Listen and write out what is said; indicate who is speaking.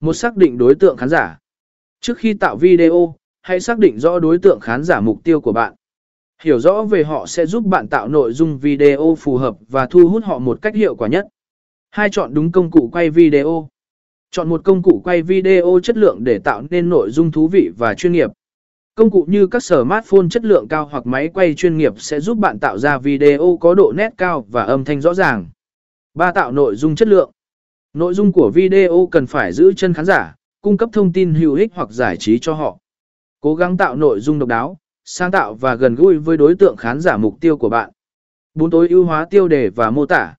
Speaker 1: Một xác định đối tượng khán giả. Trước khi tạo video, hãy xác định rõ đối tượng khán giả mục tiêu của bạn. Hiểu rõ về họ sẽ giúp bạn tạo nội dung video phù hợp và thu hút họ một cách hiệu quả nhất. Hai chọn đúng công cụ quay video. Chọn một công cụ quay video chất lượng để tạo nên nội dung thú vị và chuyên nghiệp. Công cụ như các smartphone chất lượng cao hoặc máy quay chuyên nghiệp sẽ giúp bạn tạo ra video có độ nét cao và âm thanh rõ ràng. 3. Tạo nội dung chất lượng. Nội dung của video cần phải giữ chân khán giả, cung cấp thông tin hữu ích hoặc giải trí cho họ. Cố gắng tạo nội dung độc đáo, sáng tạo và gần gũi với đối tượng khán giả mục tiêu của bạn. 4. Tối ưu hóa tiêu đề và mô tả.